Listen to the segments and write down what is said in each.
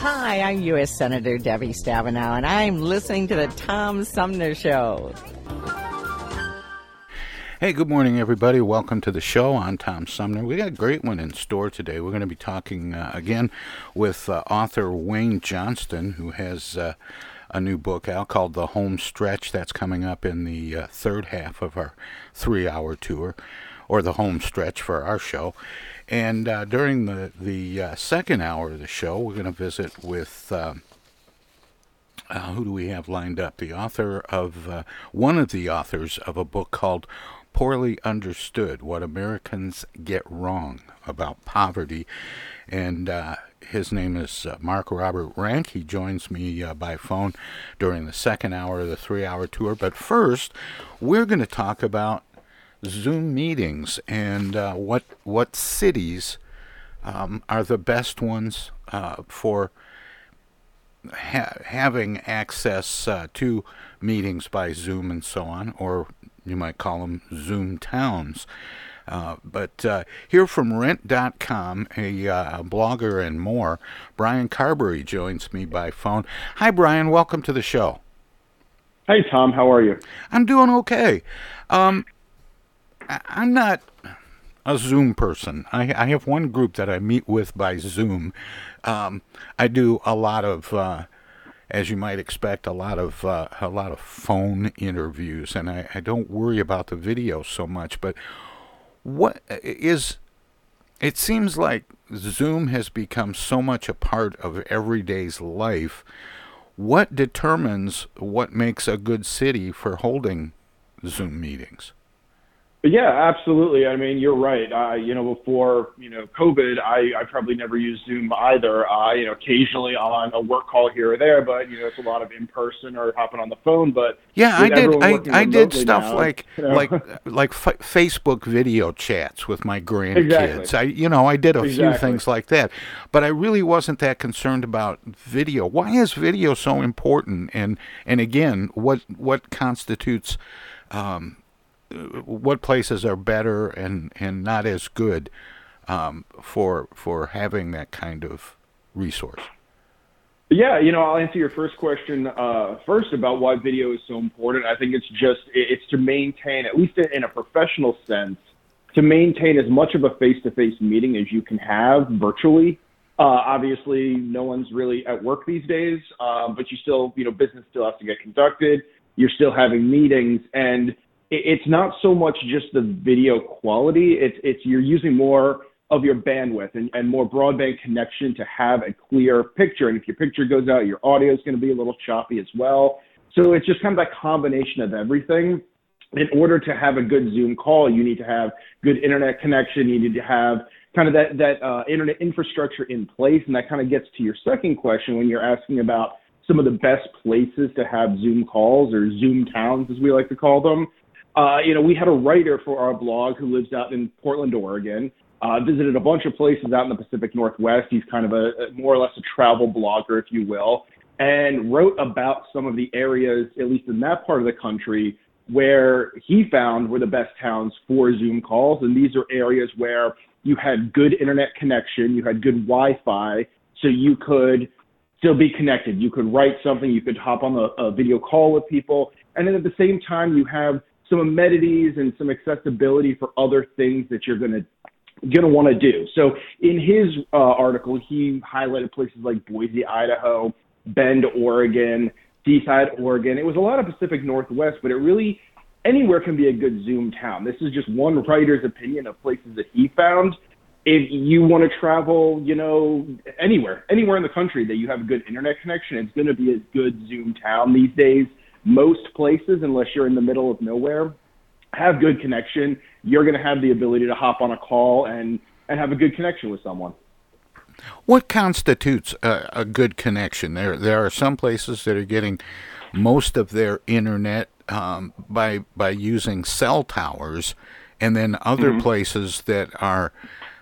Hi, I'm U.S. Senator Debbie Stabenow, and I'm listening to the Tom Sumner Show. Hey, good morning, everybody. Welcome to the show. I'm Tom Sumner. We got a great one in store today. We're going to be talking uh, again with uh, author Wayne Johnston, who has uh, a new book out called The Home Stretch. That's coming up in the uh, third half of our three hour tour, or the home stretch for our show. And uh, during the, the uh, second hour of the show, we're going to visit with. um uh, who do we have lined up? The author of uh, one of the authors of a book called Poorly Understood What Americans Get Wrong About Poverty. And uh, his name is uh, Mark Robert Rank. He joins me uh, by phone during the second hour of the three hour tour. But first, we're going to talk about Zoom meetings and uh, what, what cities um, are the best ones uh, for ha- having access uh, to meetings by Zoom and so on, or you might call them Zoom towns. Uh, but uh, here from rent.com, a uh, blogger and more, Brian Carberry joins me by phone. Hi, Brian. Welcome to the show. Hey, Tom. How are you? I'm doing okay. Um, I'm not a Zoom person. I, I have one group that I meet with by Zoom. Um, I do a lot of, uh, as you might expect, a lot of uh, a lot of phone interviews, and I, I don't worry about the video so much. But what is? It seems like Zoom has become so much a part of everyday's life. What determines what makes a good city for holding Zoom meetings? Yeah, absolutely. I mean, you're right. Uh, you know, before you know COVID, I, I probably never used Zoom either. Uh, you know, occasionally on a work call here or there, but you know, it's a lot of in person or hopping on the phone. But Yeah, I did. I, I did stuff now, like you know, like like f- Facebook video chats with my grandkids. Exactly. I you know I did a few things like that, but I really wasn't that concerned about video. Why is video so important? And and again, what what constitutes um, what places are better and and not as good um, for for having that kind of resource? Yeah, you know, I'll answer your first question uh, first about why video is so important. I think it's just it's to maintain, at least in a professional sense, to maintain as much of a face-to-face meeting as you can have virtually. Uh, obviously, no one's really at work these days, um, but you still, you know, business still has to get conducted. You're still having meetings, and it's not so much just the video quality. It's it's you're using more of your bandwidth and, and more broadband connection to have a clear picture. And if your picture goes out, your audio is going to be a little choppy as well. So it's just kind of that combination of everything. in order to have a good Zoom call, you need to have good internet connection. You need to have kind of that that uh, internet infrastructure in place, and that kind of gets to your second question when you're asking about some of the best places to have Zoom calls or Zoom towns, as we like to call them. Uh, you know, we had a writer for our blog who lives out in Portland, Oregon. Uh, visited a bunch of places out in the Pacific Northwest. He's kind of a, a more or less a travel blogger, if you will, and wrote about some of the areas, at least in that part of the country, where he found were the best towns for Zoom calls. And these are areas where you had good internet connection, you had good Wi Fi, so you could still be connected. You could write something, you could hop on a, a video call with people. And then at the same time, you have some amenities and some accessibility for other things that you're going to going to want to do. So in his uh, article, he highlighted places like Boise, Idaho, Bend, Oregon, Seaside, Oregon. It was a lot of Pacific Northwest, but it really anywhere can be a good Zoom town. This is just one writer's opinion of places that he found. If you want to travel, you know, anywhere, anywhere in the country that you have a good internet connection, it's going to be a good Zoom town these days. Most places, unless you're in the middle of nowhere, have good connection. You're going to have the ability to hop on a call and and have a good connection with someone. What constitutes a, a, good connection? There, there are some places that are getting most of their internet um, by by using cell towers, and then other mm-hmm. places that are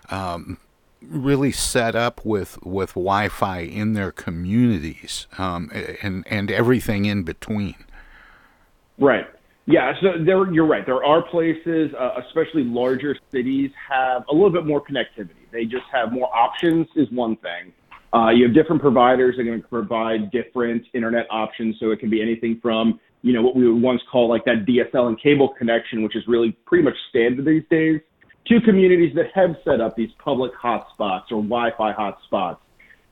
um, really set up with with Wi-Fi in their communities, um, and and everything in between. Right. Yeah, so there, you're right. There are places, uh, especially larger cities, have a little bit more connectivity. They just have more options, is one thing. Uh, you have different providers that are going to provide different internet options. So it can be anything from, you know, what we would once call like that DSL and cable connection, which is really pretty much standard these days, to communities that have set up these public hotspots or Wi-Fi hotspots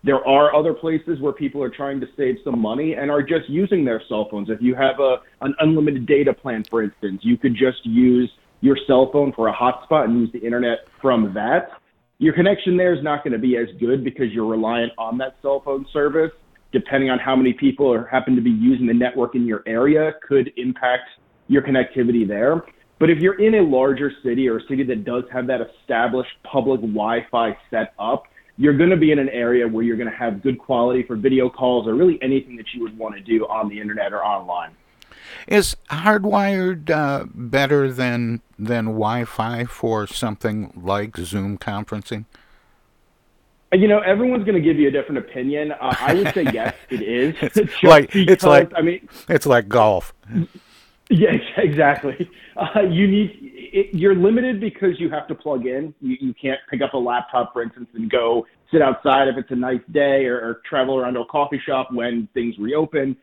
there are other places where people are trying to save some money and are just using their cell phones. If you have a an unlimited data plan, for instance, you could just use your cell phone for a hotspot and use the internet from that. Your connection there is not going to be as good because you're reliant on that cell phone service. Depending on how many people are, happen to be using the network in your area, could impact your connectivity there. But if you're in a larger city or a city that does have that established public Wi-Fi set up, you're going to be in an area where you're going to have good quality for video calls or really anything that you would want to do on the internet or online. Is hardwired uh, better than than Wi-Fi for something like Zoom conferencing? You know, everyone's going to give you a different opinion. Uh, I would say yes, it is. it's like because, it's like I mean, it's like golf. Yeah, exactly. Uh, you need it, you're limited because you have to plug in. You, you can't pick up a laptop, for instance, and go sit outside if it's a nice day, or, or travel around to a coffee shop when things reopen.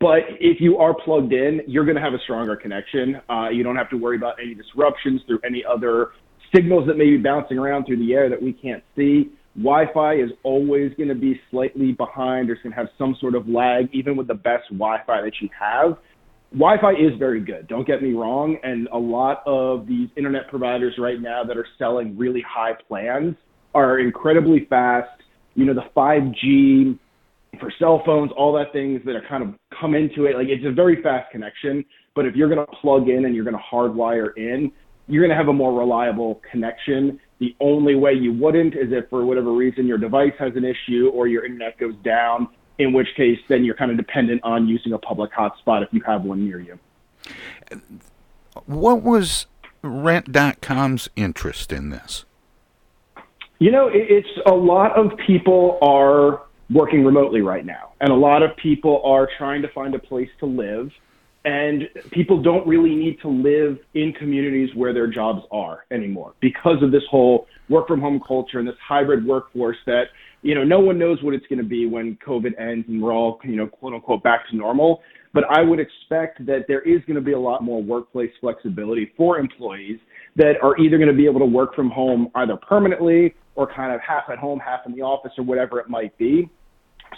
But if you are plugged in, you're going to have a stronger connection. Uh, you don't have to worry about any disruptions through any other signals that may be bouncing around through the air that we can't see. Wi-Fi is always going to be slightly behind or going to have some sort of lag, even with the best Wi-Fi that you have. Wi-Fi is very good. Don't get me wrong, and a lot of these internet providers right now that are selling really high plans are incredibly fast. You know, the 5G for cell phones, all that things that are kind of come into it. Like it's a very fast connection, but if you're going to plug in and you're going to hardwire in, you're going to have a more reliable connection. The only way you wouldn't is if for whatever reason your device has an issue or your internet goes down in which case then you're kind of dependent on using a public hotspot if you have one near you. What was Rent.com's interest in this? You know, it's a lot of people are working remotely right now, and a lot of people are trying to find a place to live. And people don't really need to live in communities where their jobs are anymore because of this whole work from home culture and this hybrid workforce that you know, no one knows what it's going to be when COVID ends and we're all, you know, quote unquote back to normal. But I would expect that there is going to be a lot more workplace flexibility for employees that are either going to be able to work from home either permanently or kind of half at home, half in the office or whatever it might be.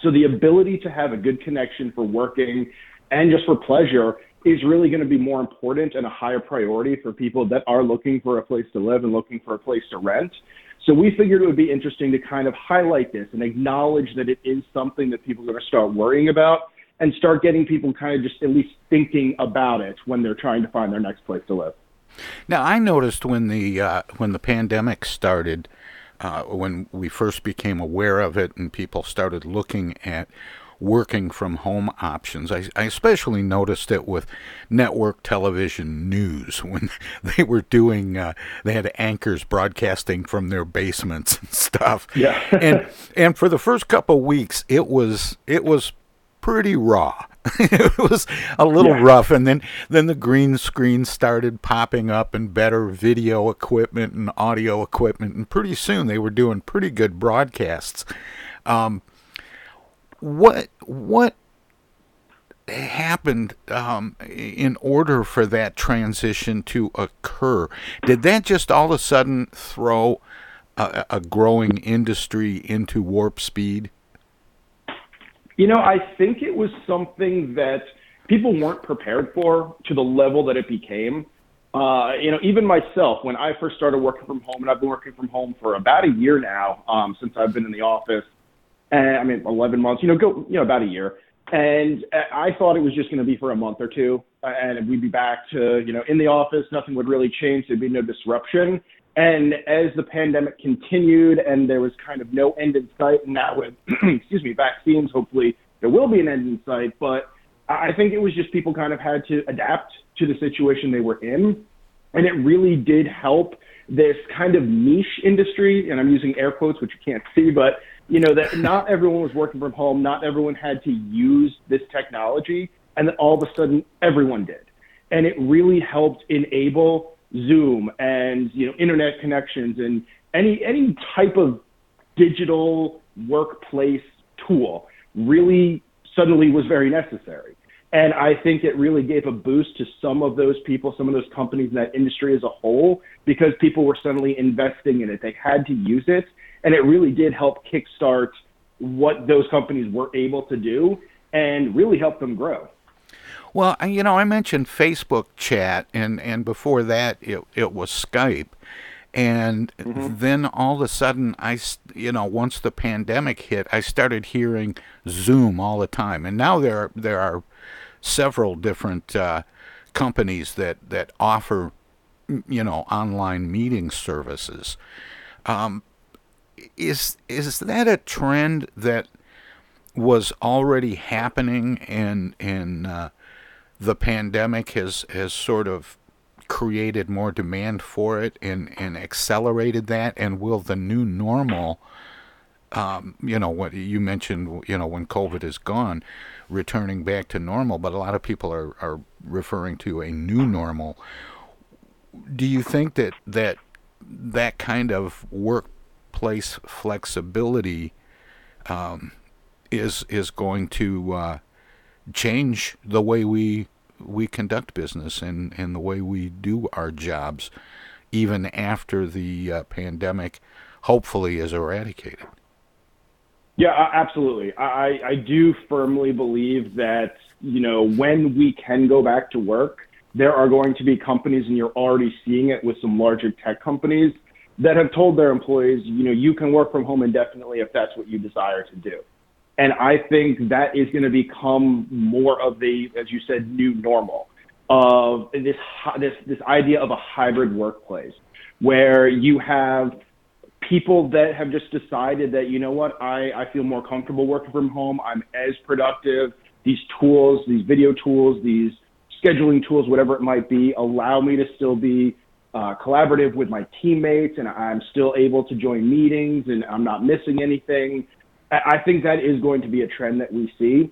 So the ability to have a good connection for working and just for pleasure is really going to be more important and a higher priority for people that are looking for a place to live and looking for a place to rent. So we figured it would be interesting to kind of highlight this and acknowledge that it is something that people are going to start worrying about and start getting people kind of just at least thinking about it when they're trying to find their next place to live. Now, I noticed when the uh, when the pandemic started, uh, when we first became aware of it, and people started looking at working from home options. I, I, especially noticed it with network television news when they were doing, uh, they had anchors broadcasting from their basements and stuff. Yeah. and, and for the first couple weeks, it was, it was pretty raw. it was a little yeah. rough and then then the green screen started popping up and better video equipment and audio equipment and pretty soon they were doing pretty good broadcasts um, what what happened um, in order for that transition to occur? Did that just all of a sudden throw a, a growing industry into warp speed? You know, I think it was something that people weren't prepared for to the level that it became. Uh, you know, even myself, when I first started working from home, and I've been working from home for about a year now, um, since I've been in the office, and I mean, 11 months, you know, go, you know, about a year. And uh, I thought it was just going to be for a month or two, uh, and we'd be back to, you know, in the office. Nothing would really change. There'd be no disruption. And as the pandemic continued, and there was kind of no end in sight, and now with, excuse me, vaccines, hopefully there will be an end in sight. But I think it was just people kind of had to adapt to the situation they were in, and it really did help this kind of niche industry. And I'm using air quotes, which you can't see, but you know, that not everyone was working from home, not everyone had to use this technology, and then all of a sudden everyone did. And it really helped enable Zoom and, you know, internet connections and any any type of digital workplace tool really suddenly was very necessary. And I think it really gave a boost to some of those people, some of those companies in that industry as a whole, because people were suddenly investing in it. They had to use it and it really did help kickstart what those companies were able to do and really help them grow. Well, you know, I mentioned Facebook chat, and, and before that, it, it was Skype. And mm-hmm. then all of a sudden, I, you know, once the pandemic hit, I started hearing Zoom all the time. And now there are, there are several different uh, companies that, that offer, you know, online meeting services. Um, is is that a trend that was already happening and and uh, the pandemic has has sort of created more demand for it and and accelerated that? And will the new normal um, you know what you mentioned you know when covid is gone returning back to normal but a lot of people are are referring to a new normal. Do you think that that that kind of work workplace flexibility um, is is going to uh, change the way we we conduct business and, and the way we do our jobs, even after the uh, pandemic hopefully is eradicated. Yeah, absolutely. I, I do firmly believe that, you know, when we can go back to work, there are going to be companies, and you're already seeing it with some larger tech companies, that have told their employees, you know, you can work from home indefinitely if that's what you desire to do. And I think that is going to become more of the, as you said, new normal of this this this idea of a hybrid workplace where you have people that have just decided that you know what I, I feel more comfortable working from home i'm as productive these tools these video tools these scheduling tools whatever it might be allow me to still be uh, collaborative with my teammates and I'm still able to join meetings and I'm not missing anything. I think that is going to be a trend that we see.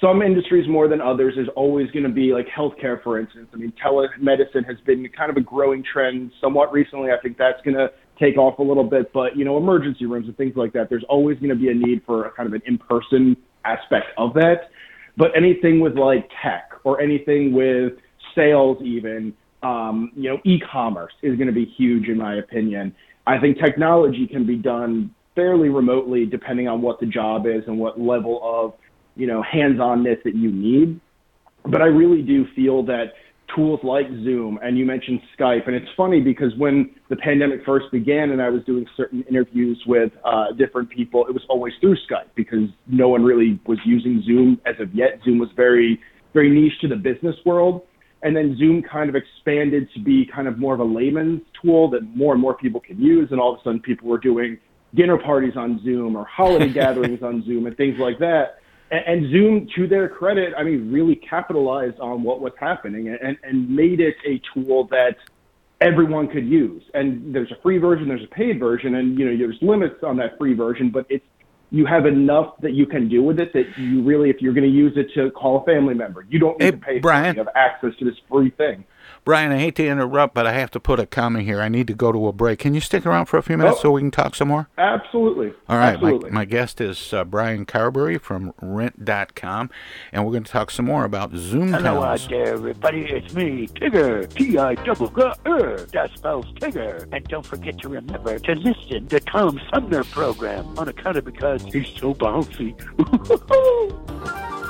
Some industries more than others. is always going to be like healthcare, for instance. I mean, telemedicine has been kind of a growing trend somewhat recently. I think that's going to take off a little bit, but you know, emergency rooms and things like that. There's always going to be a need for a kind of an in-person aspect of that. But anything with like tech or anything with sales, even um, you know, e-commerce is going to be huge in my opinion. I think technology can be done fairly remotely depending on what the job is and what level of, you know, hands-onness that you need. But I really do feel that tools like Zoom, and you mentioned Skype. And it's funny because when the pandemic first began and I was doing certain interviews with uh, different people, it was always through Skype because no one really was using Zoom as of yet. Zoom was very, very niche to the business world. And then Zoom kind of expanded to be kind of more of a layman's tool that more and more people can use. And all of a sudden, people were doing dinner parties on Zoom or holiday gatherings on Zoom and things like that and, and Zoom, to their credit, I mean, really capitalized on what was happening and, and made it a tool that everyone could use. And there's a free version, there's a paid version, and you know there's limits on that free version, but it's you have enough that you can do with it that you really, if you're going to use it to call a family member, you don't need hey, to pay. Brian, you have access to this free thing. Brian, I hate to interrupt, but I have to put a comma here. I need to go to a break. Can you stick around for a few minutes oh, so we can talk some more? Absolutely. All right. Absolutely. My, my guest is uh, Brian Carberry from Rent.com, and we're going to talk some more about Zoom Hello out there, everybody. It's me, Tigger. T-I double G R. That spells Tigger. And don't forget to remember to listen to Tom Sumner program on account of because he's so bouncy.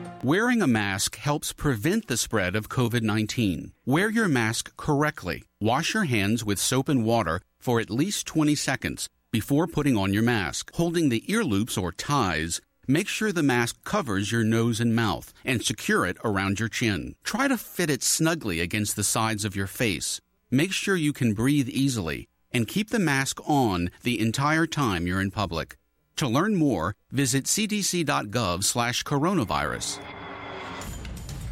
Wearing a mask helps prevent the spread of COVID 19. Wear your mask correctly. Wash your hands with soap and water for at least 20 seconds before putting on your mask. Holding the ear loops or ties, make sure the mask covers your nose and mouth and secure it around your chin. Try to fit it snugly against the sides of your face. Make sure you can breathe easily and keep the mask on the entire time you're in public. To learn more, visit cdc.gov slash coronavirus.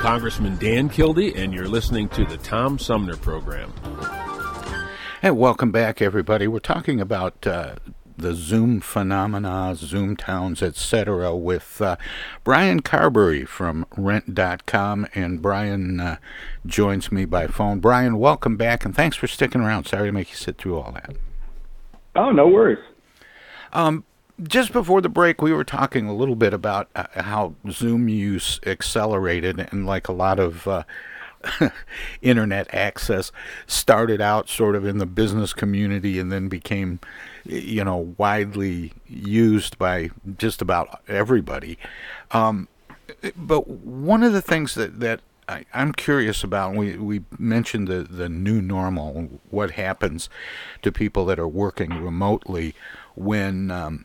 Congressman Dan Kildee, and you're listening to the Tom Sumner Program. Hey, welcome back, everybody. We're talking about uh, the Zoom phenomena, Zoom towns, etc., with uh, Brian Carberry from Rent.com. And Brian uh, joins me by phone. Brian, welcome back, and thanks for sticking around. Sorry to make you sit through all that. Oh, no worries. Um, just before the break, we were talking a little bit about uh, how Zoom use accelerated, and like a lot of uh, internet access, started out sort of in the business community and then became, you know, widely used by just about everybody. Um, but one of the things that that I, am curious about. We we mentioned the the new normal. What happens to people that are working remotely when um,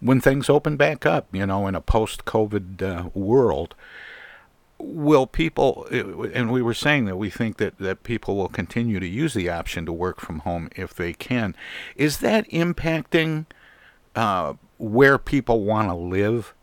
when things open back up, you know, in a post COVID uh, world, will people, and we were saying that we think that, that people will continue to use the option to work from home if they can. Is that impacting uh, where people want to live?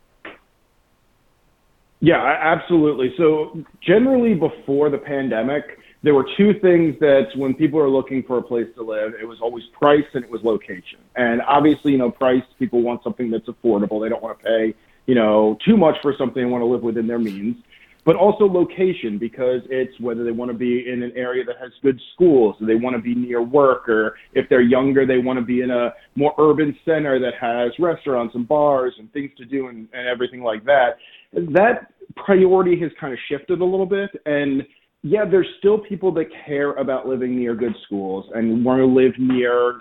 Yeah, absolutely. So, generally, before the pandemic, there were two things that when people are looking for a place to live, it was always price and it was location. And obviously, you know, price, people want something that's affordable. They don't want to pay, you know, too much for something. They want to live within their means. But also location because it's whether they want to be in an area that has good schools, they want to be near work, or if they're younger, they want to be in a more urban center that has restaurants and bars and things to do and, and everything like that. That priority has kind of shifted a little bit. And yeah, there's still people that care about living near good schools and want to live near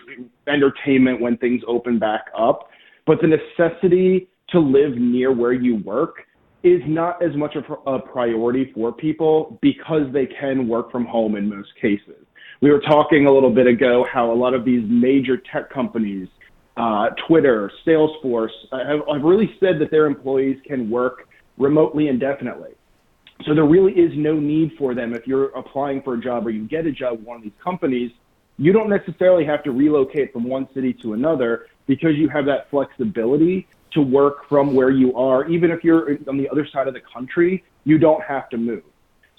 entertainment when things open back up. But the necessity to live near where you work is not as much a, a priority for people because they can work from home in most cases. We were talking a little bit ago how a lot of these major tech companies, uh, Twitter, Salesforce, uh, have, have really said that their employees can work remotely indefinitely. So there really is no need for them if you're applying for a job or you get a job with one of these companies. You don't necessarily have to relocate from one city to another because you have that flexibility to work from where you are. Even if you're on the other side of the country, you don't have to move.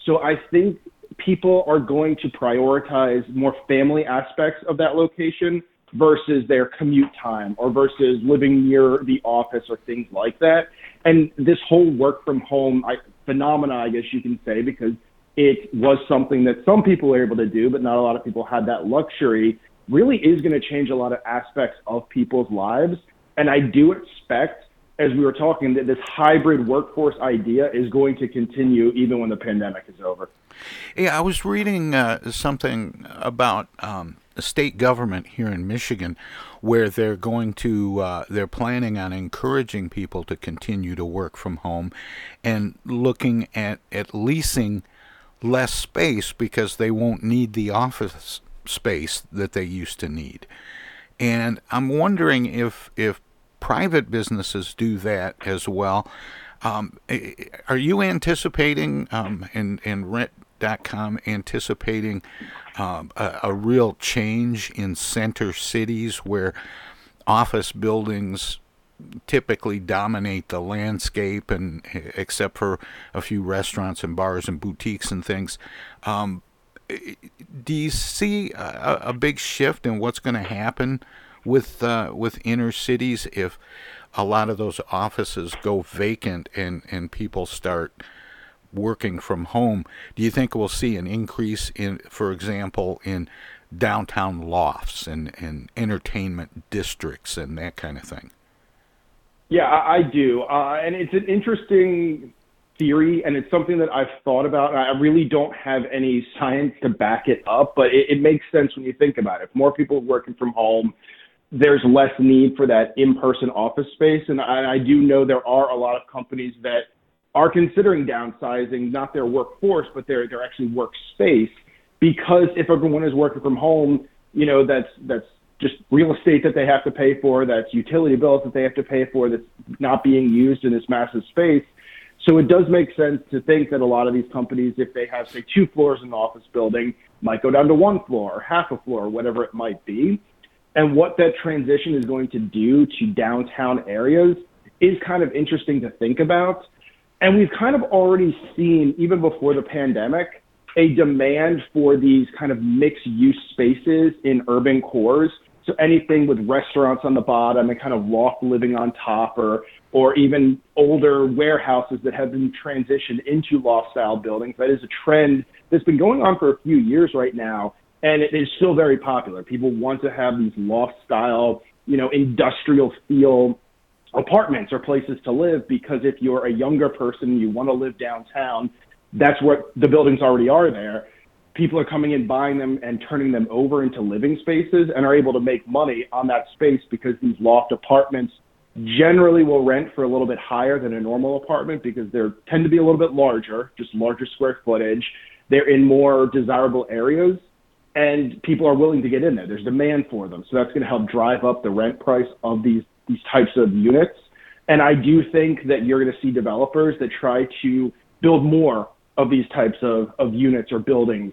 So I think people are going to prioritize more family aspects of that location versus their commute time or versus living near the office or things like that. And this whole work from home phenomena, I guess you can say, because it was something that some people were able to do, but not a lot of people had that luxury, really is going to change a lot of aspects of people's lives. And I do expect, as we were talking, that this hybrid workforce idea is going to continue even when the pandemic is over. Yeah, I was reading uh, something about um, state government here in Michigan where they're going to uh, they're planning on encouraging people to continue to work from home and looking at at leasing less space because they won't need the office space that they used to need. And I'm wondering if if private businesses do that as well. Um, are you anticipating um, in in anticipating um, a, a, real change in center cities where office buildings typically dominate the landscape and except for a few restaurants and bars and boutiques and things. Um, do you see a, a, big shift in what's going to happen with uh, with inner cities if a lot of those offices go vacant and and people start working from home, do you think we'll see an increase in, for example, in downtown lofts and, and entertainment districts and that kind of thing? Yeah, I, I do. Uh, and it's an interesting theory, and it's something that I've thought about. I really don't have any science to back it up, but it, it makes sense when you think about it. If more people are working from home, there's less need for that in-person office space. And I, I do know there are a lot of companies that are considering downsizing not their workforce, but their their actually workspace, because if everyone is working from home, you know that's that's just real estate that they have to pay for, that's utility bills that they have to pay for, that's not being used in this massive space. So it does make sense to think that a lot of these companies, if they have, say, two floors in an office building, might go down to one floor or half a floor, or whatever it might be. And what that transition is going to do to downtown areas is kind of interesting to think about. And we've kind of already seen, even before the pandemic, a demand for these kind of mixed use spaces in urban cores. So anything with restaurants on the bottom and kind of loft living on top or or even older warehouses that have been transitioned into loft style buildings. That is a trend that's been going on for a few years right now and it is still very popular. People want to have these loft style, you know, industrial feel apartments or places to live because if you're a younger person you want to live downtown, that's what the buildings already are there. People are coming in, buying them, and turning them over into living spaces and are able to make money on that space because these loft apartments generally will rent for a little bit higher than a normal apartment because they tend to be a little bit larger, just larger square footage. They're in more desirable areas and people are willing to get in there. There's demand for them. So that's going to help drive up the rent price of these these types of units. And I do think that you're going to see developers that try to build more of these types of, of units or buildings.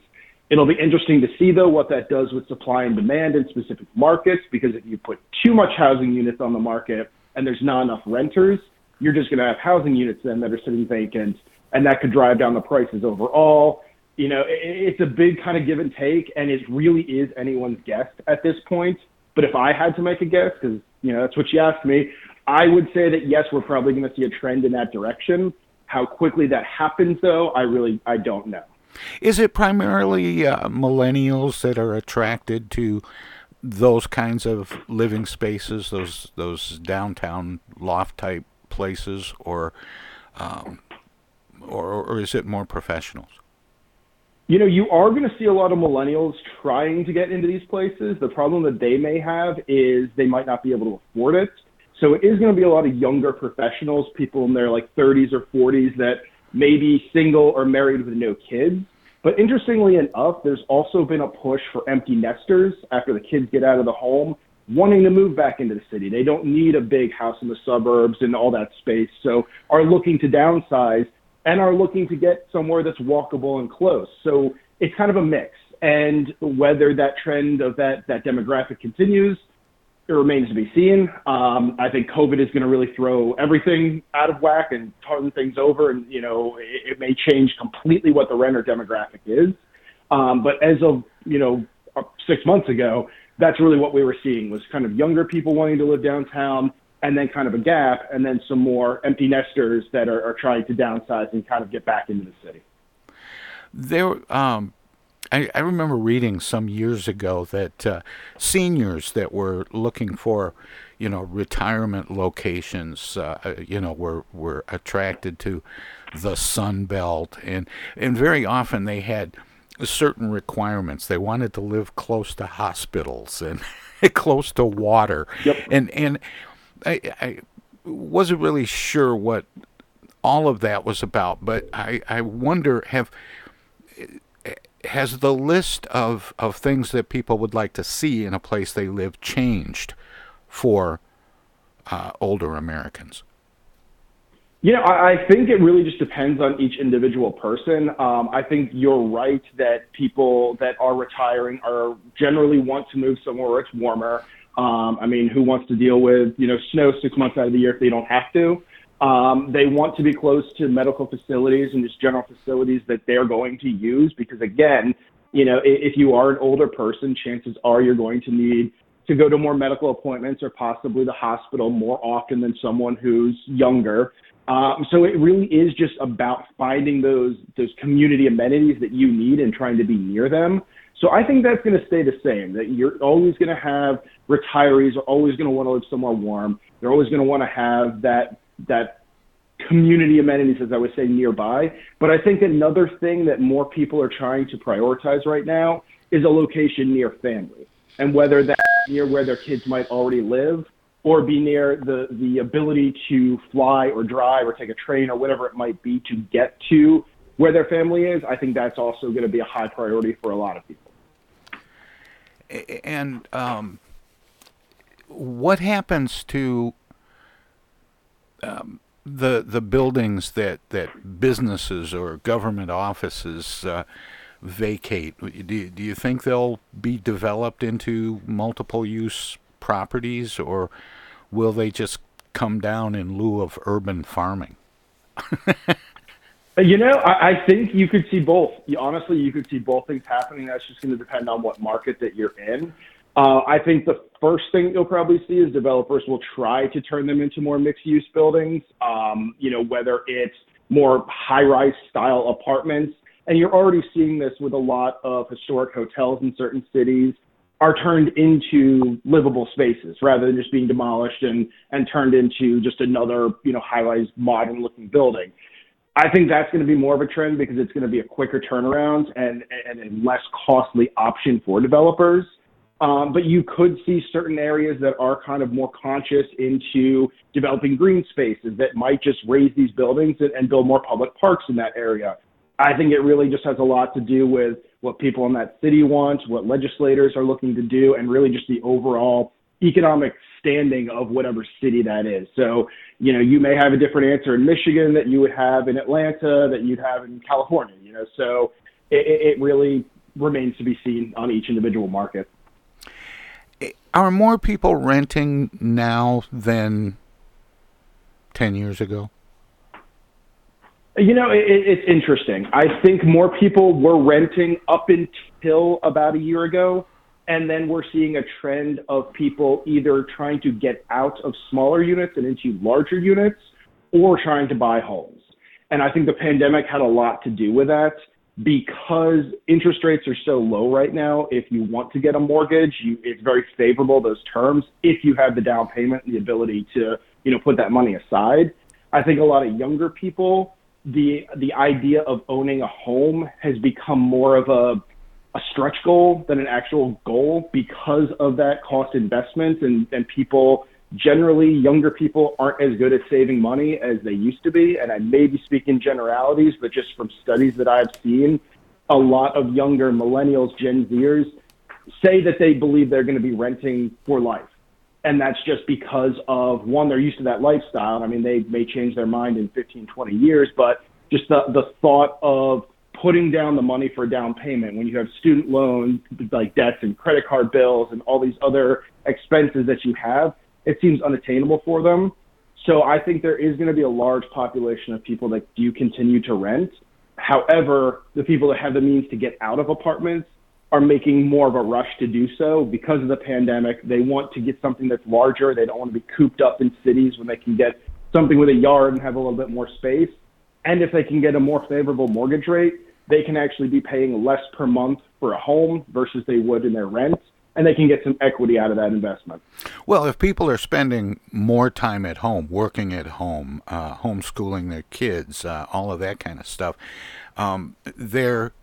It'll be interesting to see, though, what that does with supply and demand in specific markets, because if you put too much housing units on the market and there's not enough renters, you're just going to have housing units then that are sitting vacant, and that could drive down the prices overall you know, it's a big kind of give and take, and it really is anyone's guess at this point. But if I had to make a guess, because you know that's what you asked me, I would say that yes, we're probably going to see a trend in that direction. How quickly that happens, though, I really I don't know. Is it primarily uh, millennials that are attracted to those kinds of living spaces, those those downtown loft type places, or um, or, or is it more professionals? You know, you are going to see a lot of millennials trying to get into these places. The problem that they may have is they might not be able to afford it. So it is going to be a lot of younger professionals, people in their like 30s or 40s that may be single or married with no kids. But interestingly enough, there's also been a push for empty nesters after the kids get out of the home, wanting to move back into the city. They don't need a big house in the suburbs and all that space, so are looking to downsize and are looking to get somewhere that's walkable and close. So it's kind of a mix. And whether that trend of that, that demographic continues, it remains to be seen. Um, I think COVID is going to really throw everything out of whack and turn things over, and you know it, it may change completely what the renter demographic is. Um, but as of you know six months ago, that's really what we were seeing was kind of younger people wanting to live downtown, and then kind of a gap, and then some more empty nesters that are, are trying to downsize and kind of get back into the city. There, um, I, I remember reading some years ago that uh, seniors that were looking for, you know, retirement locations, uh, uh you know, were were attracted to the Sun Belt, and and very often they had certain requirements. They wanted to live close to hospitals and close to water, yep. and and I, I wasn't really sure what all of that was about, but I, I wonder have has the list of, of things that people would like to see in a place they live changed for uh, older Americans? You know, I, I think it really just depends on each individual person. Um, I think you're right that people that are retiring are generally want to move somewhere where it's warmer. Um, I mean, who wants to deal with you know snow six months out of the year if they don't have to? Um, they want to be close to medical facilities and just general facilities that they're going to use because again, you know, if you are an older person, chances are you're going to need to go to more medical appointments or possibly the hospital more often than someone who's younger. Um, so it really is just about finding those those community amenities that you need and trying to be near them. So I think that's going to stay the same. That you're always going to have retirees are always going to want to live somewhere warm. They're always going to want to have that that community amenities, as I would say, nearby. But I think another thing that more people are trying to prioritize right now is a location near family, and whether that's near where their kids might already live, or be near the the ability to fly or drive or take a train or whatever it might be to get to where their family is. I think that's also going to be a high priority for a lot of people. And um, what happens to um, the the buildings that that businesses or government offices uh, vacate, do do you think they'll be developed into multiple use properties, or will they just come down in lieu of urban farming? You know, I, I think you could see both. Honestly, you could see both things happening. That's just going to depend on what market that you're in. Uh, I think the first thing you'll probably see is developers will try to turn them into more mixed-use buildings. Um, you know, whether it's more high-rise style apartments, and you're already seeing this with a lot of historic hotels in certain cities are turned into livable spaces rather than just being demolished and and turned into just another you know high-rise modern-looking building. I think that's going to be more of a trend because it's going to be a quicker turnaround and, and a less costly option for developers. Um, but you could see certain areas that are kind of more conscious into developing green spaces that might just raise these buildings and, and build more public parks in that area. I think it really just has a lot to do with what people in that city want, what legislators are looking to do, and really just the overall economic standing of whatever city that is. So, you know, you may have a different answer in Michigan that you would have in Atlanta, that you'd have in California, you know, so it, it really remains to be seen on each individual market. Are more people renting now than 10 years ago? You know, it, it's interesting. I think more people were renting up until about a year ago and then we're seeing a trend of people either trying to get out of smaller units and into larger units or trying to buy homes. And I think the pandemic had a lot to do with that because interest rates are so low right now. If you want to get a mortgage, you, it's very favorable, those terms, if you have the down payment and the ability to, you know, put that money aside. I think a lot of younger people, the, the idea of owning a home has become more of a, a stretch goal than an actual goal because of that cost investment and, and people generally younger people aren't as good at saving money as they used to be and i may be speaking generalities but just from studies that i've seen a lot of younger millennials gen zers say that they believe they're going to be renting for life. And that's just because of one they're used to that lifestyle. I mean they may change their mind in 15 20 years but just the the thought of putting down the money for a down payment. When you have student loans like debts and credit card bills and all these other expenses that you have it seems unattainable for them. So i think there is going to be a large population of people that do continue to rent. However the people that have the means to get out of apartments are making more of a rush to do so. Because of the pandemic they want to get something that's larger. They don't want to be cooped up in cities when they can get something with a yard and have a little bit more space. And if they can get a more favorable mortgage rate, they can actually be paying less per month for a home versus they would in their rent and they can get some equity out of that investment. Well, if people are spending more time at home, working at home, uh, homeschooling their kids, uh, all of that kind of stuff, um, their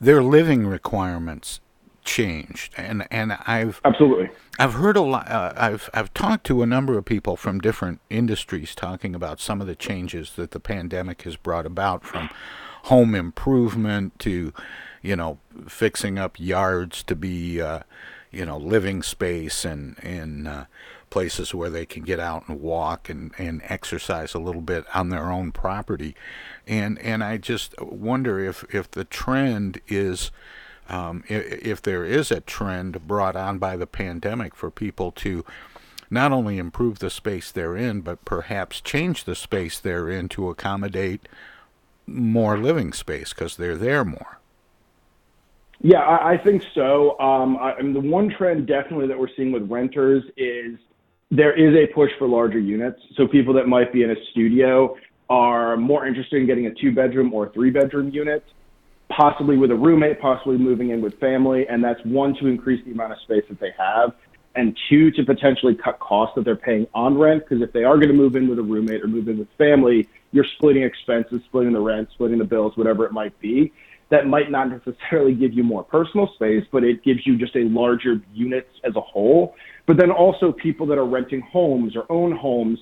their living requirements changed, and and I've absolutely I've heard a lot. Uh, I've I've talked to a number of people from different industries talking about some of the changes that the pandemic has brought about from home improvement to, you know, fixing up yards to be, uh, you know, living space and in uh, places where they can get out and walk and, and exercise a little bit on their own property, and and I just wonder if if the trend is. Um, if, if there is a trend brought on by the pandemic for people to not only improve the space they're in, but perhaps change the space they're in to accommodate more living space because they're there more. Yeah, I, I think so. Um, I, I mean, the one trend definitely that we're seeing with renters is there is a push for larger units. So people that might be in a studio are more interested in getting a two bedroom or three bedroom unit, possibly with a roommate, possibly moving in with family. And that's one, to increase the amount of space that they have, and two, to potentially cut costs that they're paying on rent. Because if they are going to move in with a roommate or move in with family, you're splitting expenses, splitting the rent, splitting the bills, whatever it might be. That might not necessarily give you more personal space, but it gives you just a larger unit as a whole. But then also people that are renting homes or own homes,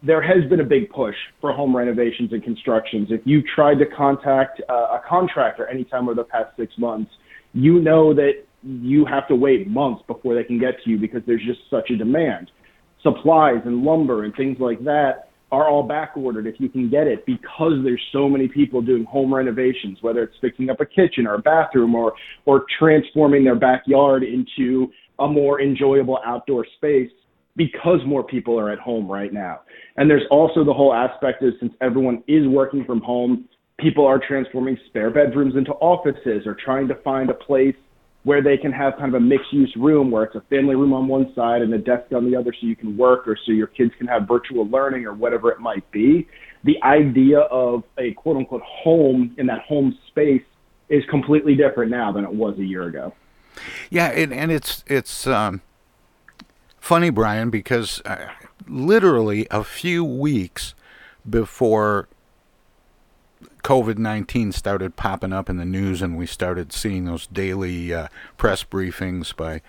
there has been a big push for home renovations and constructions. If you tried to contact uh, a contractor anytime over the past six months, you know that you have to wait months before they can get to you because there's just such a demand. Supplies and lumber and things like that are all back ordered if you can get it because there's so many people doing home renovations, whether it's fixing up a kitchen or a bathroom or or transforming their backyard into a more enjoyable outdoor space because more people are at home right now. And there's also the whole aspect of since everyone is working from home, people are transforming spare bedrooms into offices or trying to find a place where they can have kind of a mixed use room where it's a family room on one side and a desk on the other so you can work or so your kids can have virtual learning or whatever it might be. The idea of a quote unquote home in that home space is completely different now than it was a year ago. Yeah, and, and it's it's um, funny, Brian, because uh, literally a few weeks before COVID 19 started popping up in the news and we started seeing those daily uh, press briefings by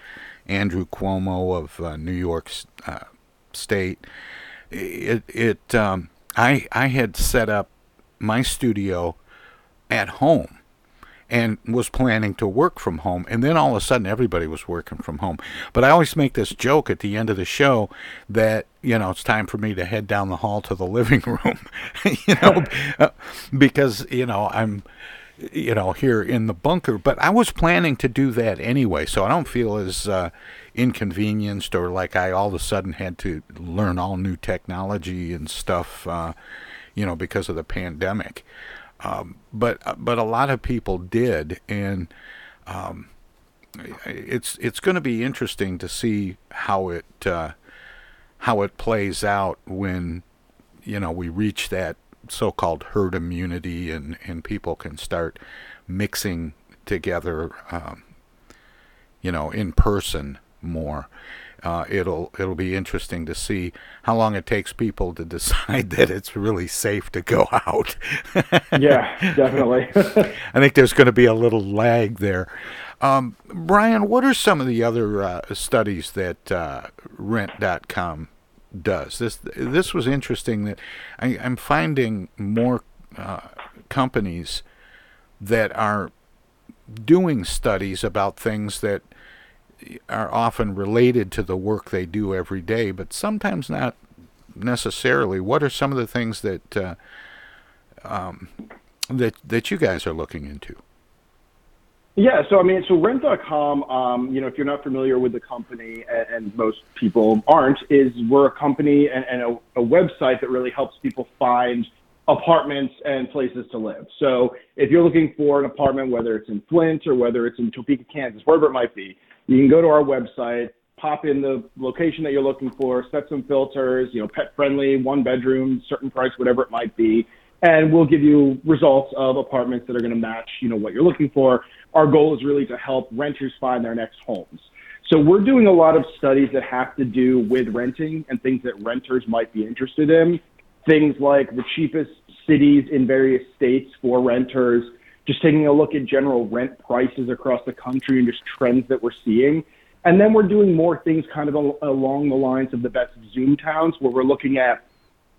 Andrew Cuomo of uh, New York uh, State. It, it um, I, I had set up my studio at home and was planning to work from home. And then all of a sudden, everybody was working from home. But I always make this joke at the end of the show that, you know, it's time for me to head down the hall to the living room, you know, because, you know, I'm, you know, here in the bunker. But I was planning to do that anyway. So I don't feel as uh, inconvenienced or like I all of a sudden had to learn all new technology and stuff, uh, you know, because of the pandemic. Um, but but a lot of people did, and um, it's it's going to be interesting to see how it uh, how it plays out when you know we reach that so-called herd immunity and and people can start mixing together, um, you know, in person more uh, it'll it'll be interesting to see how long it takes people to decide that it's really safe to go out. yeah, definitely. I think there's going to be a little lag there. Um, Brian, what are some of the other uh, studies that uh, Rent.com does? This this was interesting. That I, am finding more uh, companies that are doing studies about things that are often related to the work they do every day, but sometimes not necessarily. What are some of the things that uh, um, that that you guys are looking into? Yeah, so I mean, so Rent.com, um, you know, if you're not familiar with the company, and, and most people aren't, is we're a company and, and a, a website that really helps people find apartments and places to live. So if you're looking for an apartment, whether it's in Flint or whether it's in Topeka, Kansas, wherever it might be, you can go to our website, pop in the location that you're looking for, set some filters, you know, pet friendly, one bedroom, certain price, whatever it might be, and we'll give you results of apartments that are going to match, you know, what you're looking for. Our goal is really to help renters find their next homes. So we're doing a lot of studies that have to do with renting and things that renters might be interested in. Things like the cheapest cities in various states for renters, just taking a look at general rent prices across the country and just trends that we're seeing. And then we're doing more things kind of along the lines of the best Zoom towns where we're looking at,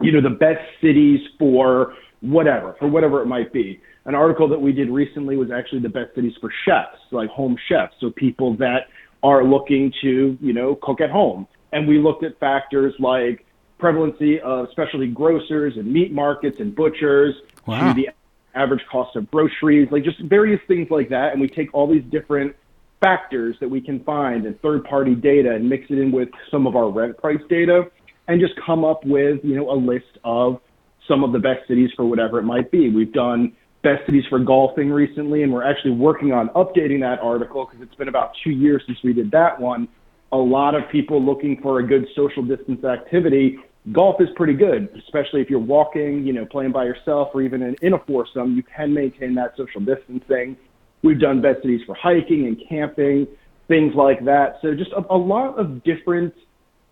you know, the best cities for whatever, for whatever it might be. An article that we did recently was actually the best cities for chefs, like home chefs. So people that are looking to, you know, cook at home. And we looked at factors like prevalency of specialty grocers and meat markets and butchers wow. to the average cost of groceries, like just various things like that. And we take all these different factors that we can find and third party data and mix it in with some of our rent price data and just come up with, you know, a list of some of the best cities for whatever it might be. We've done best cities for golfing recently, and we're actually working on updating that article because it's been about two years since we did that one. A lot of people looking for a good social distance activity golf is pretty good, especially if you're walking, you know, playing by yourself or even in, in a foursome, you can maintain that social distancing. We've done best cities for hiking and camping, things like that. So just a, a lot of different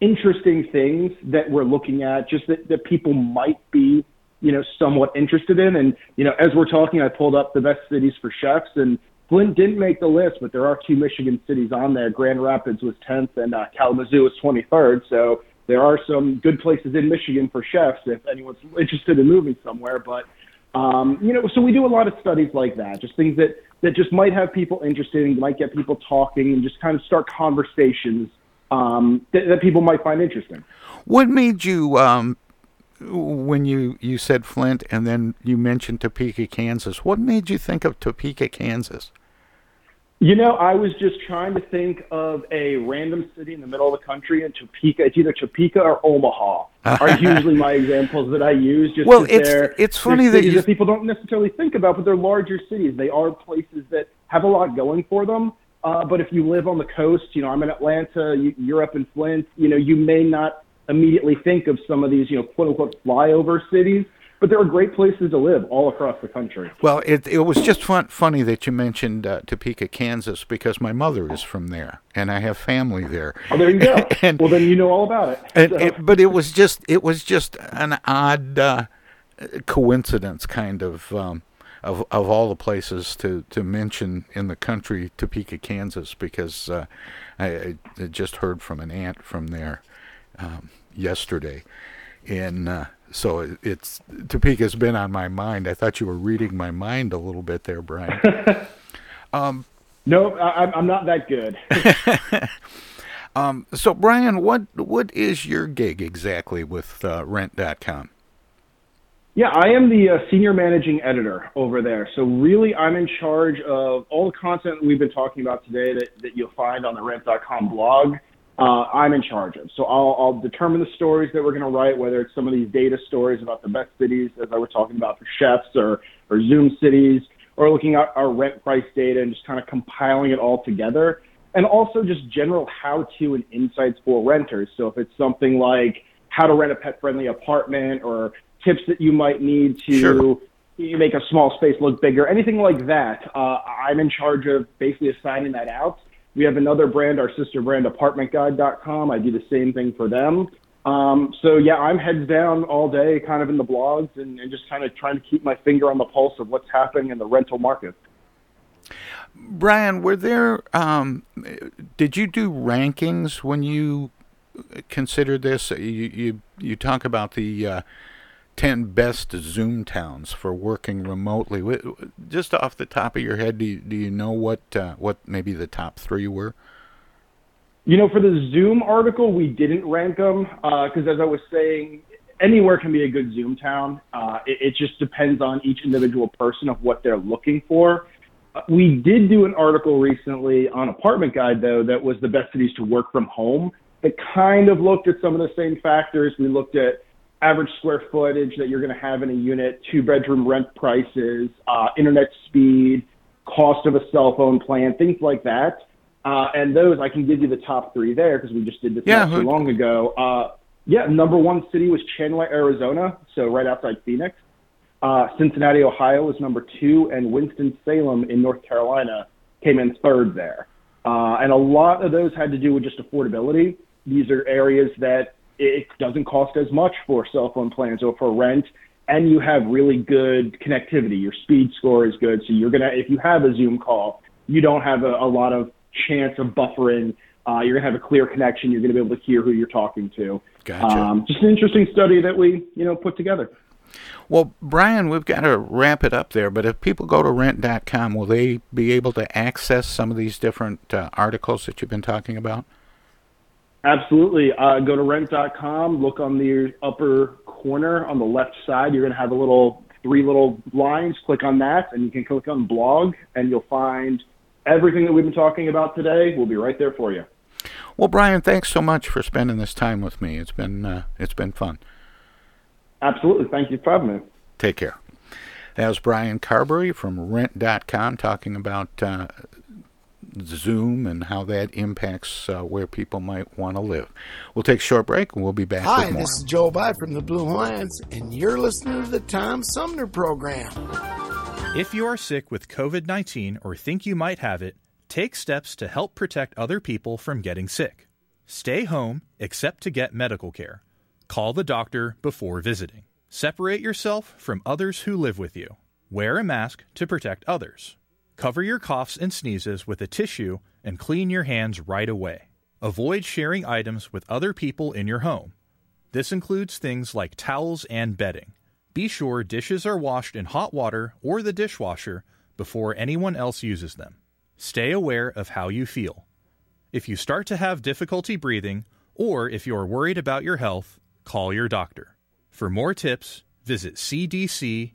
interesting things that we're looking at, just that, that people might be, you know, somewhat interested in. And, you know, as we're talking, I pulled up the best cities for chefs and Flint didn't make the list, but there are two Michigan cities on there. Grand Rapids was 10th and uh, Kalamazoo was 23rd. So there are some good places in Michigan for chefs if anyone's interested in moving somewhere. But um, you know, so we do a lot of studies like that, just things that that just might have people interested and might get people talking and just kind of start conversations um, that, that people might find interesting. What made you um, when you, you said Flint and then you mentioned Topeka, Kansas. What made you think of Topeka, Kansas? You know, I was just trying to think of a random city in the middle of the country, and Topeka. It's either Topeka or Omaha. are usually my examples that I use. Just well, it's they're, it's funny they're that, you... that people don't necessarily think about, but they're larger cities. They are places that have a lot going for them. Uh, but if you live on the coast, you know, I'm in Atlanta, you, you're up in Flint. You know, you may not immediately think of some of these, you know, quote unquote flyover cities but there are great places to live all across the country. Well, it it was just fun, funny that you mentioned uh, Topeka, Kansas, because my mother is from there, and I have family there. Oh, there you go. and, well, then you know all about it. And, so. it but it was just it was just an odd uh, coincidence, kind of. Um, of, of all the places to, to mention in the country, Topeka, Kansas, because uh, I, I, just heard from an aunt from there um, yesterday, and so it's Topeka's been on my mind. I thought you were reading my mind a little bit there, Brian. um, no, I, am not that good. um, so, Brian, what what is your gig exactly with uh, Rent.com? Yeah, I am the uh, senior managing editor over there. So really, I'm in charge of all the content we've been talking about today that, that you'll find on the Rent.com blog uh, I'm in charge of. So I'll, I'll determine the stories that we're going to write, whether it's some of these data stories about the best cities, as I was talking about for chefs, or, or Zoom cities, or looking at our rent price data and just kind of compiling it all together. And also just general how to and insights for renters. So if it's something like how to rent a pet friendly apartment or tips that you might need to sure. you make a small space look bigger, anything like that, uh, I'm in charge of basically assigning that out we have another brand, our sister brand, apartmentguide.com. I do the same thing for them. Um, so yeah, I'm heads down all day, kind of in the blogs and, and just kind of trying to keep my finger on the pulse of what's happening in the rental market. Brian, were there? Um, did you do rankings when you considered this? You you you talk about the uh, 10 best Zoom towns for working remotely. Just off the top of your head, do you, do you know what uh, what maybe the top three were? You know, for the Zoom article, we didn't rank them because, uh, as I was saying, anywhere can be a good Zoom town. Uh, it, it, just depends on each individual person of what they're looking for. Uh, we did do an article recently on Apartment Guide, though, that was the best cities to work from home. That kind of looked at some of the same factors. We looked at average square footage that you're going to have in a unit, two bedroom rent prices, uh, internet speed, cost of a cell phone plan, things like that. Uh, and those, I can give you the top three there because we just did this yeah, not too long ago. Uh, yeah, number one city was Chandler, Arizona, so right outside Phoenix. Uh, Cincinnati, Ohio was number two, and Winston-Salem in North Carolina came in third there. Uh, and a lot of those had to do with just affordability. These are areas that it doesn't cost as much for cell phone plans or for rent and you have really good connectivity. Your speed score is good, so you're gonna if you have a Zoom call, you don't have a, a lot of chance of buffering. Uh, you're gonna have a clear connection. You're gonna be able to hear who you're talking to. Gotcha. Um, just an interesting study that we you know put together. Well, Brian, we've got to wrap it up there. But if people go to rent.com, will they be able to access some of these different uh, articles that you've been talking about? Absolutely. Uh, go to rent.com, look on the upper corner on the left side. You're going to have a little three little lines. Click on that, and you can click on blog, and you'll find everything that we've been talking about today. We'll be right there for you. Well, Brian, thanks so much for spending this time with me. It's been uh, it's been fun. Absolutely. Thank you for having me. Take care. That was Brian Carberry from Rent.com talking about uh, Zoom and how that impacts uh, where people might want to live. We'll take a short break and we'll be back Hi, this is Joe By from the Blue Hawaiians, and you're listening to the Tom Sumner Program. If you are sick with COVID 19 or think you might have it, take steps to help protect other people from getting sick. Stay home except to get medical care. Call the doctor before visiting. Separate yourself from others who live with you. Wear a mask to protect others. Cover your coughs and sneezes with a tissue and clean your hands right away. Avoid sharing items with other people in your home. This includes things like towels and bedding. Be sure dishes are washed in hot water or the dishwasher before anyone else uses them. Stay aware of how you feel. If you start to have difficulty breathing, or if you are worried about your health, call your doctor. For more tips, visit cdc.gov.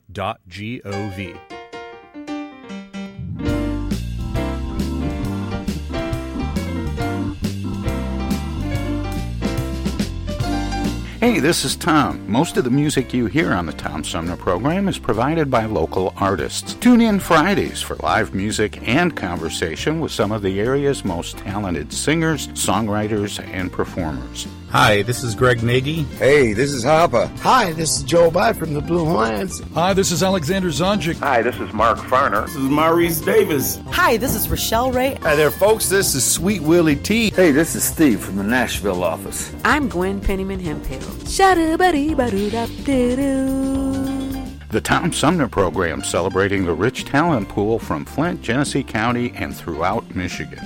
Hey, this is Tom. Most of the music you hear on the Tom Sumner program is provided by local artists. Tune in Fridays for live music and conversation with some of the area's most talented singers, songwriters, and performers. Hi, this is Greg Nagy. Hey, this is Harper. Hi, this is Joe By from the Blue Hawaiians. Hi, this is Alexander Zonjic. Hi, this is Mark Farner. This is Maurice Davis. Hi, this is Rochelle Ray. Hi there, folks. This is Sweet Willie T. Hey, this is Steve from the Nashville office. I'm Gwen Pennyman Hemphill. The Tom Sumner Program celebrating the rich talent pool from Flint, Genesee County, and throughout Michigan.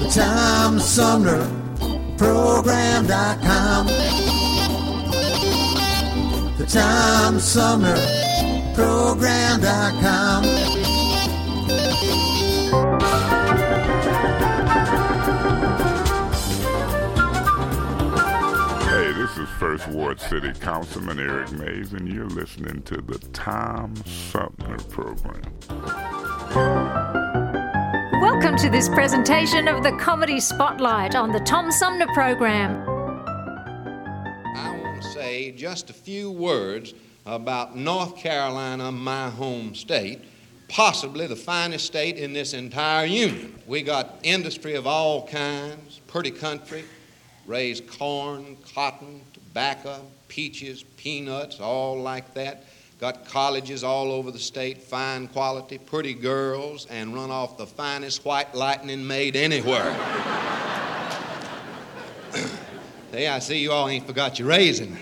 The Tom Sumner Program.com. The Tom Sumner Program.com. Hey, this is First Ward City Councilman Eric Mays, and you're listening to the Tom Sumner Program. Welcome to this presentation of the Comedy Spotlight on the Tom Sumner Program. I want to say just a few words about North Carolina, my home state, possibly the finest state in this entire union. We got industry of all kinds, pretty country, raise corn, cotton, tobacco, peaches, peanuts, all like that. Got colleges all over the state, fine quality, pretty girls, and run off the finest white lightning made anywhere. hey, I see you all ain't forgot your raising.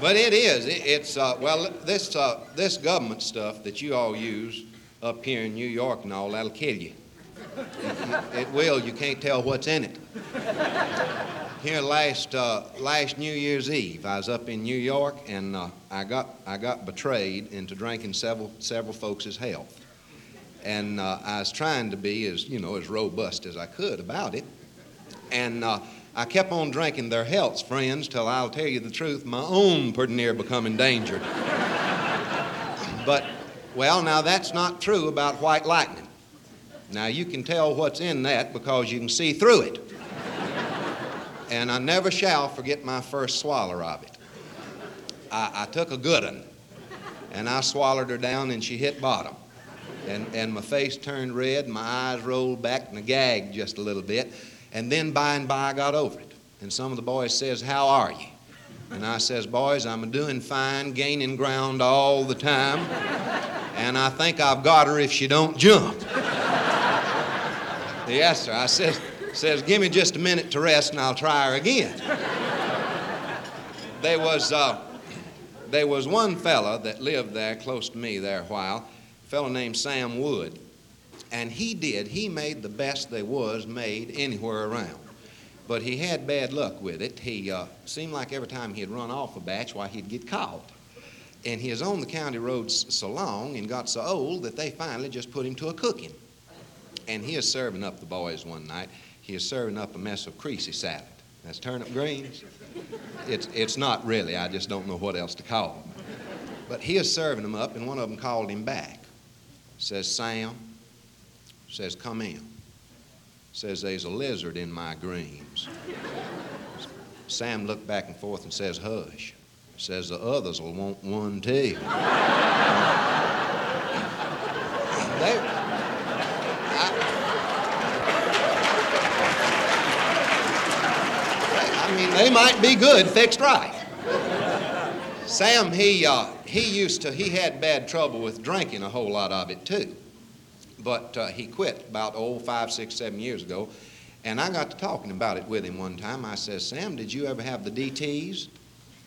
but it is. It, it's, uh, well, this, uh, this government stuff that you all use up here in New York and all, that'll kill you. It, it will. You can't tell what's in it. Here last uh, last New Year's Eve, I was up in New York and uh, I got I got betrayed into drinking several several folks' health, and uh, I was trying to be as you know as robust as I could about it, and uh, I kept on drinking their healths, friends, till I'll tell you the truth, my own pretty near become endangered. but well, now that's not true about white lightning. Now you can tell what's in that because you can see through it and I never shall forget my first swallow of it. I, I took a good one, and I swallowed her down, and she hit bottom. And, and my face turned red, my eyes rolled back, and I gagged just a little bit. And then by and by I got over it. And some of the boys says, how are you? And I says, boys, I'm doing fine, gaining ground all the time. And I think I've got her if she don't jump. yes, sir. I says, says, give me just a minute to rest and I'll try her again. there was, uh, there was one fella that lived there close to me there a while, a fellow named Sam Wood. And he did, he made the best there was made anywhere around. But he had bad luck with it. He uh, seemed like every time he'd run off a batch, why, he'd get caught. And he was on the county roads so long and got so old that they finally just put him to a cooking. And he was serving up the boys one night. He is serving up a mess of creasy salad. That's turnip greens. It's, it's not really, I just don't know what else to call them. But he is serving them up, and one of them called him back. Says, Sam, says, come in. Says, there's a lizard in my greens. Sam looked back and forth and says, hush. Says, the others will want one too. they, I mean, they might be good fixed right. Sam, he, uh, he used to, he had bad trouble with drinking a whole lot of it too. But uh, he quit about, oh, five, six, seven years ago. And I got to talking about it with him one time. I says, Sam, did you ever have the DTs?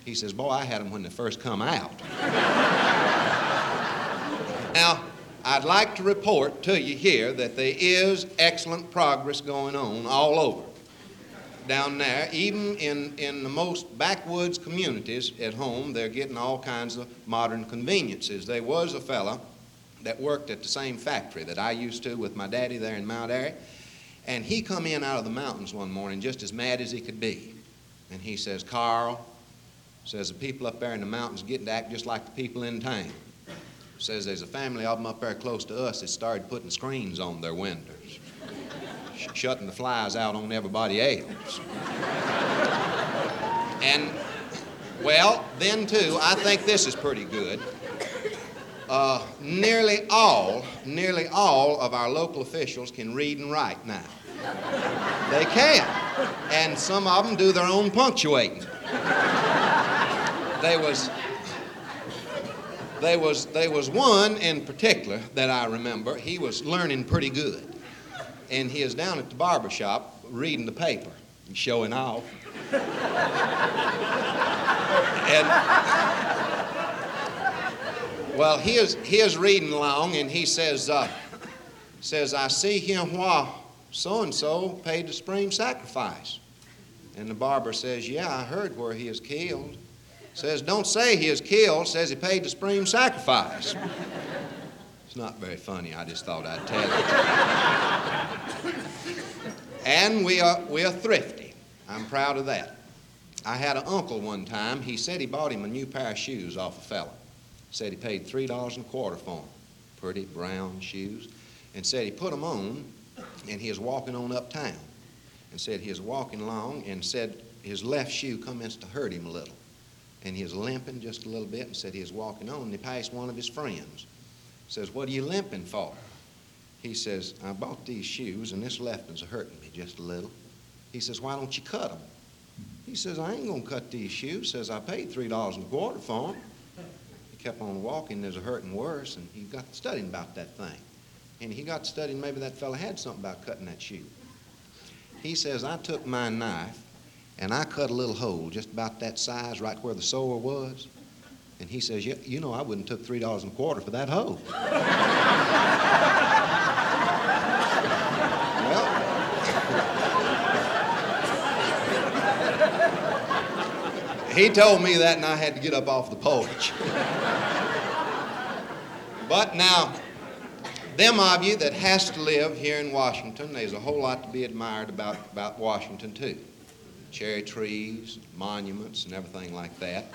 He says, boy, I had them when they first come out. now, I'd like to report to you here that there is excellent progress going on all over down there, even in, in the most backwoods communities at home, they're getting all kinds of modern conveniences. There was a fella that worked at the same factory that I used to with my daddy there in Mount Airy, and he come in out of the mountains one morning just as mad as he could be. And he says, Carl, says the people up there in the mountains getting to act just like the people in town. Says there's a family of them up there close to us that started putting screens on their windows shutting the flies out on everybody else. and, well, then too, I think this is pretty good. Uh, nearly all, nearly all of our local officials can read and write now. They can. And some of them do their own punctuating. There was, there was, there was one in particular that I remember. He was learning pretty good and he is down at the barber shop reading the paper and showing off. and well, he is he is reading along, and he says uh, says I see him why so and so paid the supreme sacrifice. And the barber says, Yeah, I heard where he is killed. Says, Don't say he is killed, says he paid the supreme sacrifice. It's not very funny. I just thought I'd tell you. and we are, we are thrifty. I'm proud of that. I had an uncle one time. He said he bought him a new pair of shoes off a fella. Said he paid $3 and a quarter for them. Pretty brown shoes. And said he put them on and he was walking on uptown. And said he was walking along and said his left shoe commenced to hurt him a little. And he was limping just a little bit and said he was walking on and he passed one of his friends says, What are you limping for? He says, I bought these shoes and this left one's hurting me just a little. He says, Why don't you cut them? He says, I ain't going to cut these shoes. Says, I paid $3 and a quarter for them. He kept on walking. There's a hurting worse, and he got studying about that thing. And he got studying maybe that fella had something about cutting that shoe. He says, I took my knife and I cut a little hole just about that size right where the sore was. And he says, yeah, you know, I wouldn't took three dollars and a quarter for that hoe. well, he told me that, and I had to get up off the porch. but now, them of you that has to live here in Washington, there's a whole lot to be admired about, about Washington too. Cherry trees, monuments, and everything like that.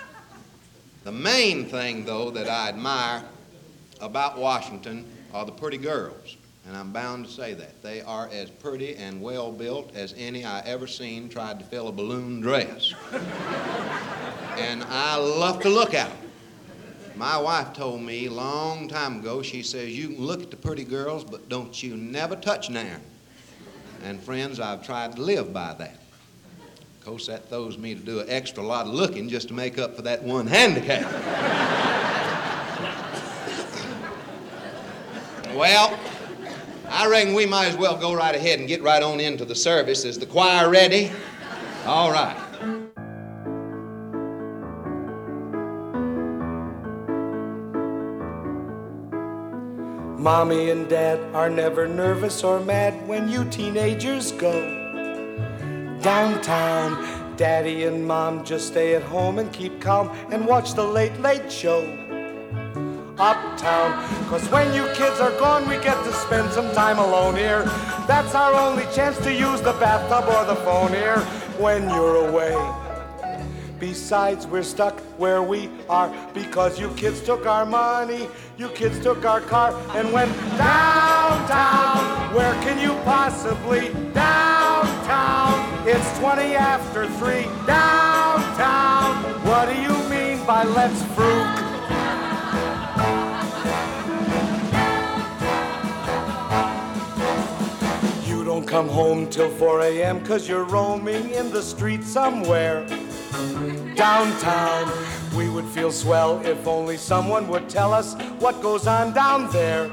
The main thing, though, that I admire about Washington are the pretty girls. And I'm bound to say that. They are as pretty and well built as any I ever seen tried to fill a balloon dress. and I love to look at them. My wife told me a long time ago, she says, you can look at the pretty girls, but don't you never touch Nairn. And friends, I've tried to live by that. Of course, that throws me to do an extra lot of looking just to make up for that one handicap. well, I reckon we might as well go right ahead and get right on into the service. Is the choir ready? All right. Mommy and Dad are never nervous or mad when you teenagers go downtown. Daddy and Mom just stay at home and keep calm and watch the Late Late Show uptown. Cause when you kids are gone, we get to spend some time alone here. That's our only chance to use the bathtub or the phone here when you're away. Besides, we're stuck where we are because you kids took our money, you kids took our car and went downtown. Where can you possibly? Downtown. It's 20 after 3. Downtown. What do you mean by let's fruit? You don't come home till 4 a.m. cause you're roaming in the street somewhere downtown. We would feel swell if only someone would tell us what goes on down there,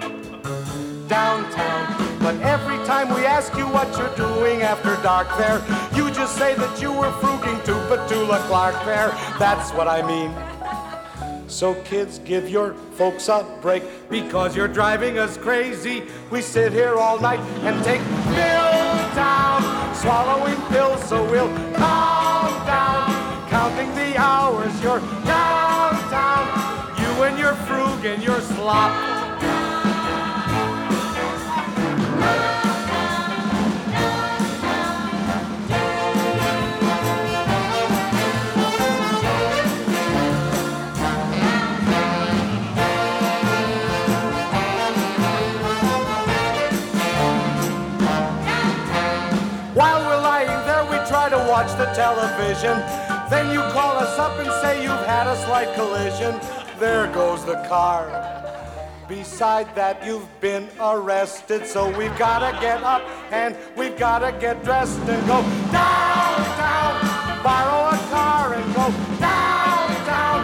downtown. But every time we ask you what you're doing after dark there, you just say that you were fruging to Petula Clark there. That's what I mean. So, kids, give your folks a break because you're driving us crazy. We sit here all night and take pills down, swallowing pills so we'll calm down, counting the hours. You're downtown, you and your frug and your slop. Television. Then you call us up and say you've had a slight collision. There goes the car. Beside that, you've been arrested, so we've gotta get up and we've gotta get dressed and go downtown. Borrow a car and go downtown.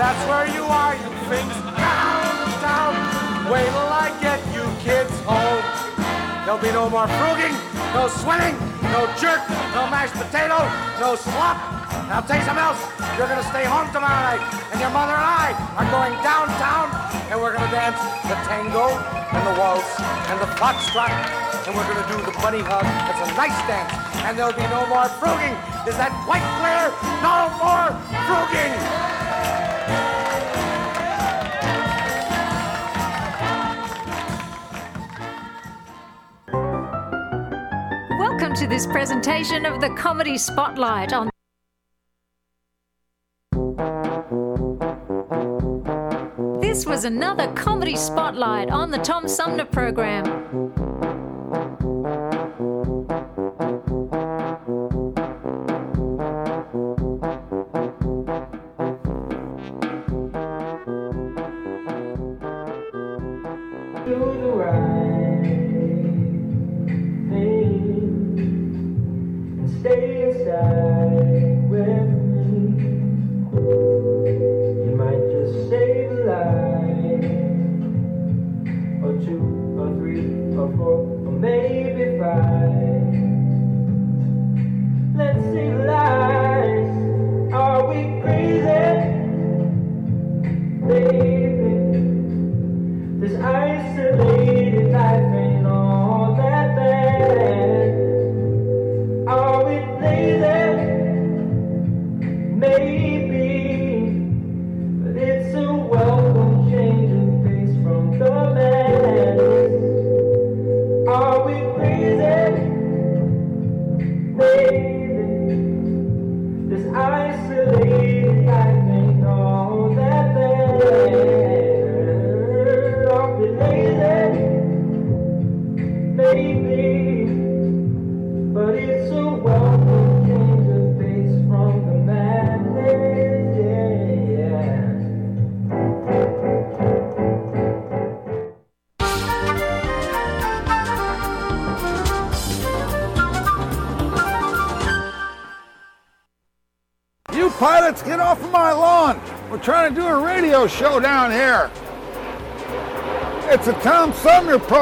That's where you are, you finks. Downtown. Wait till I get you kids home. There'll be no more fruging, no swimming, no jerk, no mashed potato, no slop. Now tell you something else. You're gonna stay home tomorrow night, and your mother and I are going downtown, and we're gonna dance the tango and the waltz and the foxtrot, and we're gonna do the bunny hug. It's a nice dance, and there'll be no more fruging. Is that quite clear? No more fruging. Welcome to this presentation of the Comedy Spotlight on. This was another Comedy Spotlight on the Tom Sumner program.